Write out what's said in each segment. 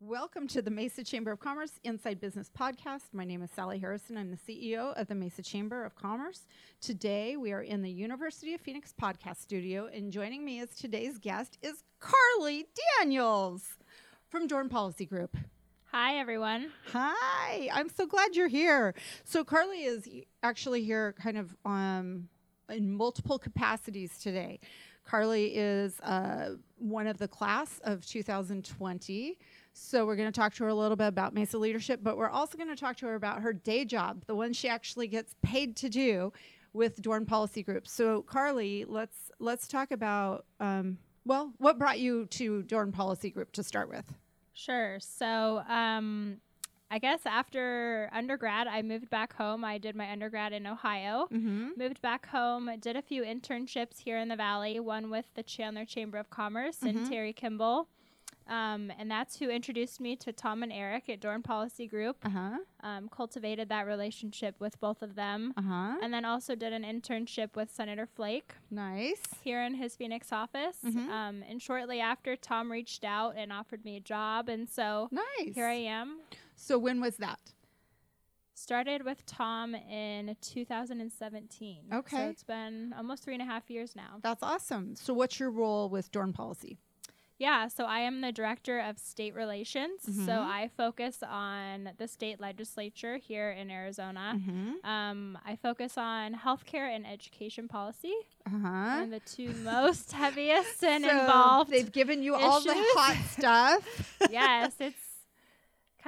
Welcome to the Mesa Chamber of Commerce Inside Business Podcast. My name is Sally Harrison. I'm the CEO of the Mesa Chamber of Commerce. Today we are in the University of Phoenix podcast studio, and joining me as today's guest is Carly Daniels from Dorn Policy Group. Hi, everyone. Hi, I'm so glad you're here. So, Carly is actually here kind of um, in multiple capacities today. Carly is uh, one of the class of 2020. So we're going to talk to her a little bit about Mesa leadership, but we're also going to talk to her about her day job, the one she actually gets paid to do with Dorn Policy Group. So Carly, let's let's talk about um, well, what brought you to Dorn Policy Group to start with? Sure. So um, I guess after undergrad, I moved back home. I did my undergrad in Ohio. Mm-hmm. Moved back home, did a few internships here in the Valley, one with the Chandler Chamber of Commerce and Mhm. Terri Kimble. Um, and that's who introduced me to Tom and Eric at Dorn Policy Group. Uh huh. Um, cultivated that relationship with both of them. Uh huh. And then also did an internship with Senator Flake Nice. here in his Phoenix office. Mhm. Um, and shortly after, Tom reached out and offered me a job. And so Nice. here I am. So when was that? Started with Tom in 2017. Okay. So it's been almost three and a half years now. That's awesome. So what's your role with Dorn Policy? Yeah, so I am the director of state relations. Mhm. So I focus on the state legislature here in Arizona. Mm-hmm. Um, I focus on healthcare and education policy, Uh huh. and the two most heaviest and So involved. They've given you all the hot stuff. yes, it's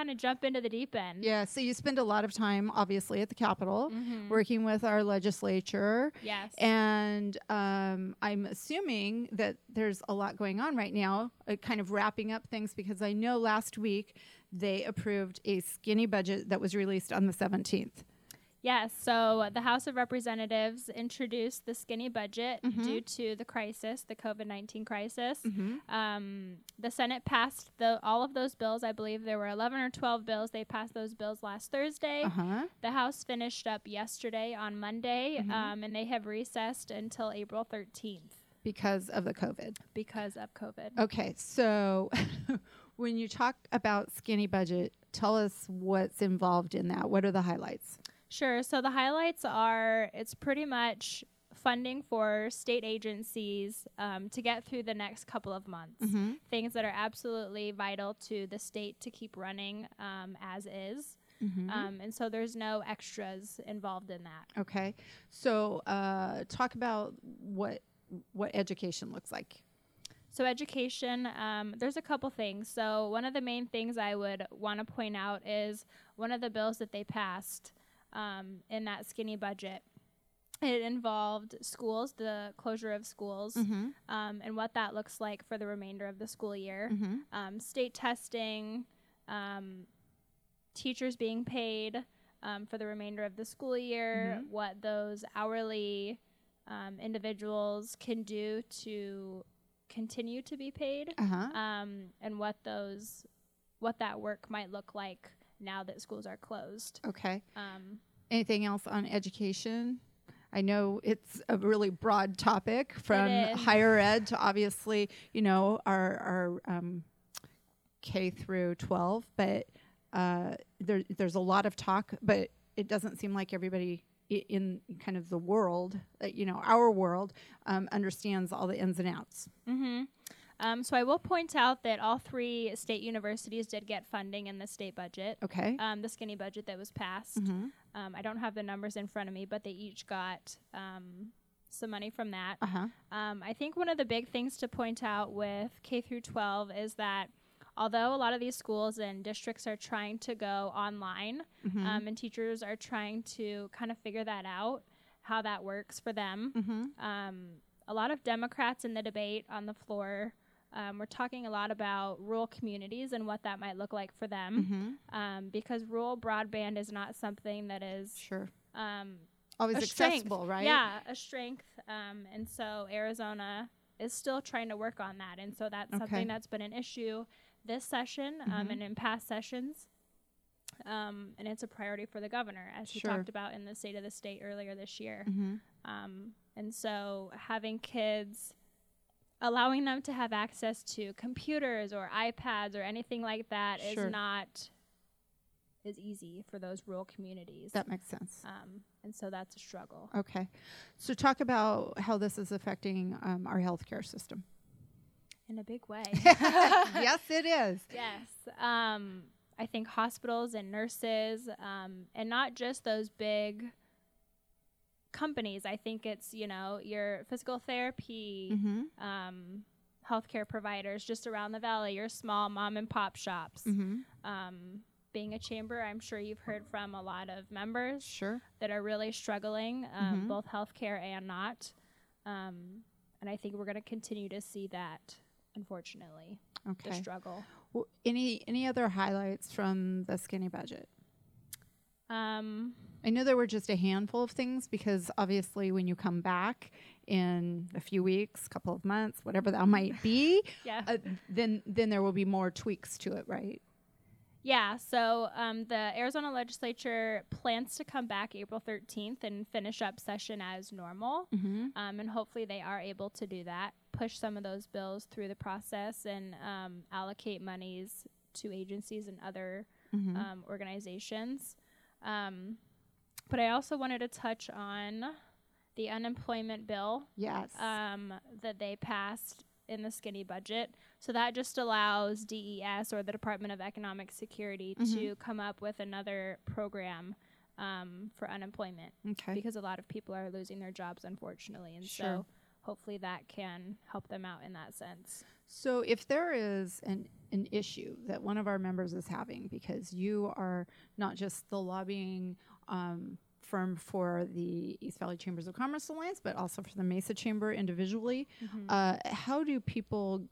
kind of jump into the deep end. Yeah, so you spend a lot of time, obviously, at the Capitol, Mhm. working with our legislature. Yes. And um, I'm assuming that there's a lot going on right now, uh, kind of wrapping up things, because I know last week they approved a skinny budget that was released on the 17th. Yes, so the House of Representatives introduced the skinny budget Mhm. due to the crisis, the COVID 19 crisis. Mm-hmm. Um, the Senate passed the, all of those bills. I believe there were 11 or 12 bills. They passed those bills last Thursday. Uh huh. The House finished up yesterday on Monday, Mhm. um, and they have recessed until April 13th Because of the COVID. because of COVID. Okay, so when you talk about skinny budget, tell us what's involved in that. What are the highlights? Sure. So the highlights are it's pretty much funding for state agencies um, to get through the next couple of months. Mm-hmm. Things that are absolutely vital to the state to keep running um, as is. Mm-hmm. Um, and so there's no extras involved in that. Okay, so uh, talk about what what education looks like. So, education, um, there's a couple things. So, one of the main things I would want to point out is one of the bills that they passed um, in that skinny budget. It involved schools, the closure of schools, Mm-hmm. um, and what that looks like for the remainder of the school year. Mm-hmm. Um, state testing, um, teachers being paid um, for the remainder of the school year, Mhm. what those hourly um, individuals can do to continue to be paid, Uh huh. um, and what those what that work might look like now that schools are closed. Okay. Um, Anything else on education? I know it's a really broad topic from higher ed to obviously, you know, our our um, K through 12, but uh, there, there's a lot of talk, but it doesn't seem like everybody i- in kind of the world, uh, you know, our world, um, understands all the ins and outs. hmm Um, so I will point out that all three state universities did get funding in the state budget, Okay. um, the skinny budget that was passed. Mm-hmm. Um, I don't have the numbers in front of me, but they each got um, some money from that. Uh huh. Um, I think one of the big things to point out with K through 12 is that although a lot of these schools and districts are trying to go online, Mm-hmm. um, and teachers are trying to kind of figure that out, how that works for them. mm-hmm. Um, a lot of Democrats in the debate on the floor um, were talking a lot about rural communities and what that might look like for them, Mm-hmm. um, because rural broadband is not something that is Sure. um, Always a strength. accessible, right? Yeah, a strength. Um, and so Arizona is still trying to work on that, and so that's Okay. something that's been an issue this session um, Mhm. and in past sessions. Um, and it's a priority for the governor, as he talked about in the State of the State earlier this year. Mm-hmm. Um, and so having kids allowing them to have access to computers or iPads or anything like that is Sure. not as easy for those rural communities. That makes sense. um, and so that's a struggle. Okay. So talk about how this is affecting um, our healthcare system. In a big way. yes, it is. Yes. Um, I think hospitals and nurses, um, and not just those big companies. I think it's, you know, your physical therapy, Mm-hmm. um, healthcare providers just around the valley, your small mom and pop shops. Mm-hmm. Um, being a chamber, I'm sure you've heard from a lot of members Sure. that are really struggling, um, Mhm. both healthcare and not. Um, and I think we're going to continue to see that, unfortunately, the struggle. W- any any other highlights from the skinny budget? Um, I know there were just a handful of things because obviously when you come back in a few weeks, couple of months, whatever that might be, yeah. uh, then then there will be more tweaks to it, right? Yeah, so um, the Arizona legislature plans to come back April 13th and finish up session as normal. Mm-hmm. Um, and hopefully they are able to do that, push some of those bills through the process and um, allocate monies to agencies and other Mm-hmm. um, organizations. Um, but I also wanted to touch on the unemployment bill yes. um, that they passed in the skinny budget. So that just allows DES or the Department of Economic Security Mhm. to come up with another program um, for unemployment okay. because a lot of people are losing their jobs, unfortunately. And Sure. so hopefully that can help them out in that sense. So if there is an an issue that one of our members is having because you are not just the lobbying um, firm for the East Valley Chambers of Commerce Alliance, but also for the Mesa Chamber individually, uh, how do people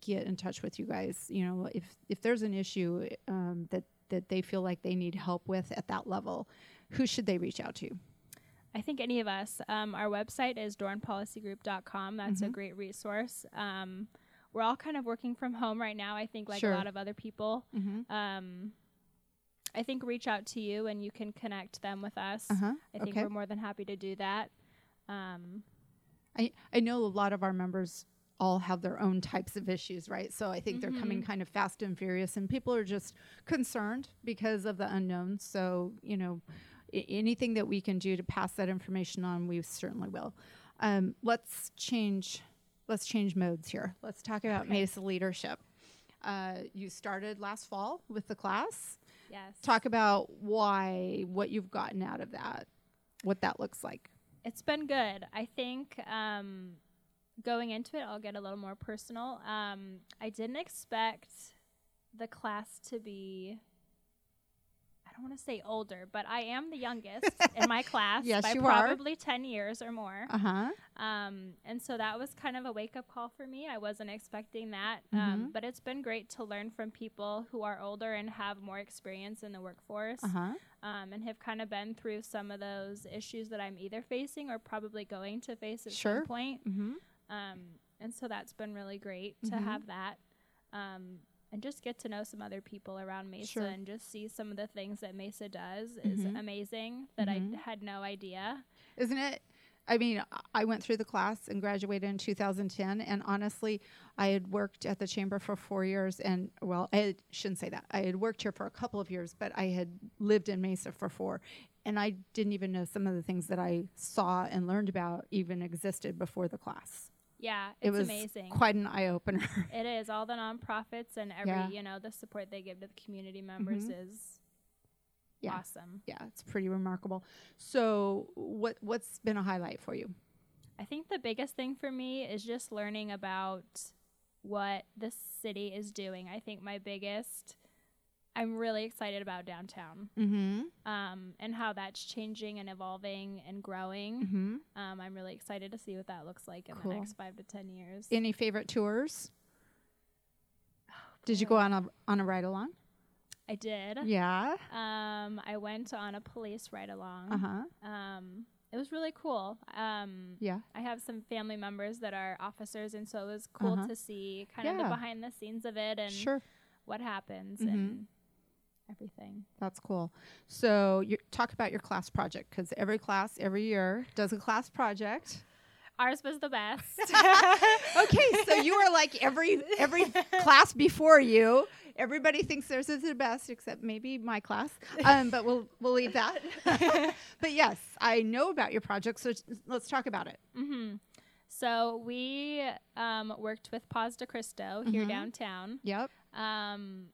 get in touch with you guys? You know, if if there's an issue um, that that they feel like they need help with at that level, who should they reach out to? I think any of us. Um, our website is dornpolicygroup.com. That's a Mhm. great resource. Um, we're all kind of working from home right now, I think, like Sure. a lot of other people. Mm-hmm. Um, I think reach out to you and you can connect them with us. Uh huh. I think okay. we're more than happy to do that. Um, I, I know a lot of our members all have their own types of issues, right? So I think they're coming Mhm. kind of fast and furious, and people are just concerned because of the unknown. So, you know, I- anything that we can do to pass that information on, we certainly will. Um, let's change. Let's change modes here. Let's talk about Okay. Mesa leadership. Uh, you started last fall with the class. Yes. Talk about why, what you've gotten out of that, what that looks like. It's been good. I think um, going into it, I'll get a little more personal. Um, I didn't expect the class to be. I don't want to say older, but I am the youngest in my class Yes, by you are. probably ten years or more. Uh huh. Um, and so that was kind of a wake up call for me. I wasn't expecting that. Mhm. Um, but it's been great to learn from people who are older and have more experience in the workforce Uh huh. um, and have kind of been through some of those issues that I'm either facing or probably going to face at Sure. some point. Mm-hmm. Um, and so that's been really great to Mhm. have that. And just get to know some other people around Mesa Sure. and just see some of the things that Mesa does is Mhm. amazing that Mhm. I had no idea. Isn't it? I mean, I- I went through the class and graduated in 2010. And honestly, I had worked at the chamber for four years. And, well, I had- shouldn't say that. I had worked here for a couple of years, but I had lived in Mesa for four. And I didn't even know some of the things that I saw and learned about even existed before the class. Yeah, It was amazing. Quite an eye opener. It is all the nonprofits and every Yeah. you know the support they give to the community members Mhm. is Yeah. awesome. yeah, it's pretty remarkable. So, what what's been a highlight for you? I think the biggest thing for me is just learning about what the city is doing. I think my biggest I'm really excited about downtown Mm-hmm. um, and how that's changing and evolving and growing. Mm-hmm. Um, I'm really excited to see what that looks like in Cool. the next five to ten years. Any favorite tours? Did you go on a on a ride along? I did. Yeah. Um, I went on a police ride along. Uh huh. Um, it was really cool. Um, Yeah. I have some family members that are officers, and so it was cool Uh-huh. to see kind of the behind the scenes of it and Sure. what happens Mhm. and everything. That's cool. So you talk about your class project because every class every year does a class project. Ours was the best. okay, so you are like every every class before you. Everybody thinks theirs is the best, except maybe my class. Um, but we'll we'll leave that. but yes, I know about your project, so let's talk about it. hmm So we um, worked with Paz de Cristo here Mhm. downtown, Yep. um,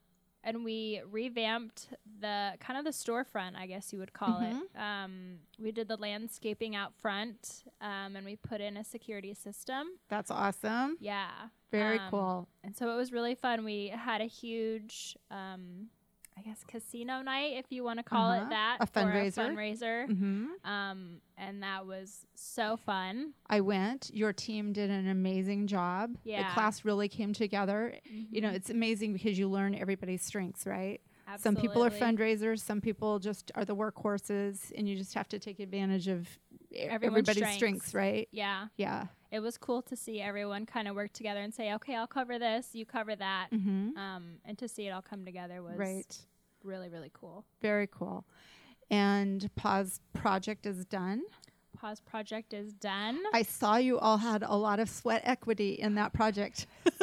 and we revamped the kind of the storefront, I guess you would call it. Um, we did the landscaping out front, um, and we put in a security system. That's awesome. Yeah, Very Um, cool. and so it was really fun. We had a huge, um, I guess, casino night, if you want to call Uh-huh. it that, A fundraiser. fundraiser. hmm Um, and that was so fun. I went. Your team did an amazing job. Yeah, The class really came together. You know, Mhm. it's amazing because you learn everybody's strengths, right? Absolutely. Some people are fundraisers, some people just are the workhorses, and you just have to take advantage of Everyone's everybody's strengths. strengths, right? Yeah, Yeah. It was cool to see everyone kind of work together and say, "Okay, I'll cover this, you cover that," Mm-hmm. um, and to see it all come together was Right. really, really cool. Very cool. And Paz project is done. Paz project is done. I saw you all had a lot of sweat equity in that project.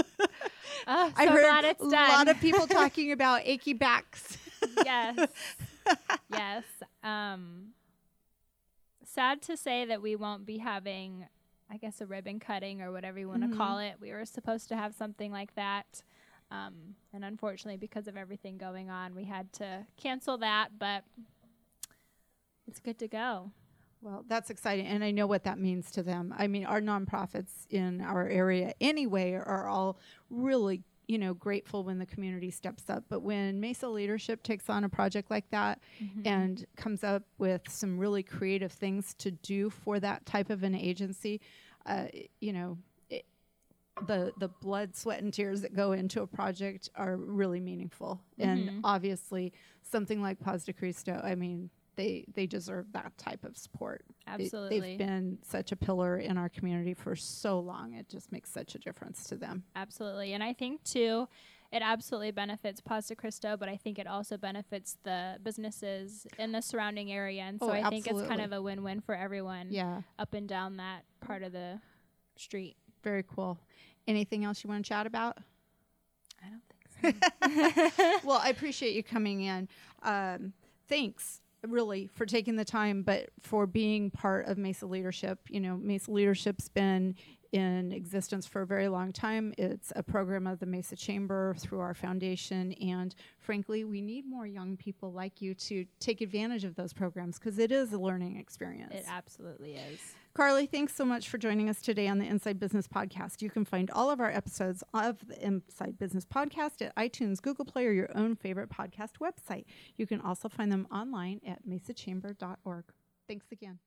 Oh, so I heard a lot of people talking about achy backs. yes. yes. Um, sad to say that we won't be having, I guess, a ribbon cutting or whatever you want to Mhm. call it. We were supposed to have something like that. Um, and unfortunately, because of everything going on, we had to cancel that, but it's good to go. Well, that's exciting. And I know what that means to them. I mean, our nonprofits in our area anyway are all really, you know, grateful when the community steps up. But when Mesa leadership takes on a project like that and comes up with some really creative things to do for that type of an agency, uh, you know, it, the the blood, sweat, and tears that go into a project are really meaningful. And Mhm. obviously, something like Paz de Cristo, I mean, they they deserve that type of support. They- Absolutely. they've been such a pillar in our community for so long. It just makes such a difference to them. Absolutely. And I think too, it absolutely benefits de Cristo, but I think it also benefits the businesses in the surrounding area. And so Oh, I think it's kind of a win win for everyone Yeah, up and down that part of the street. very cool. Anything else you want to chat about? I don't think so. well, I appreciate you coming in. Um, thanks, really, for taking the time, but for being part of Mesa Leadership. You know, Mesa Leadership's been in existence for a very long time. It's a program of the Mesa Chamber through our foundation, and frankly, we need more young people like you to take advantage of those programs because it is a learning experience. it absolutely is. Carly, thanks so much for joining us today on the Inside Business Podcast. You can find all of our episodes of the Inside Business Podcast at iTunes, Google Play, or your own favorite podcast website. You can also find them online at mesachamber.org. Thanks again.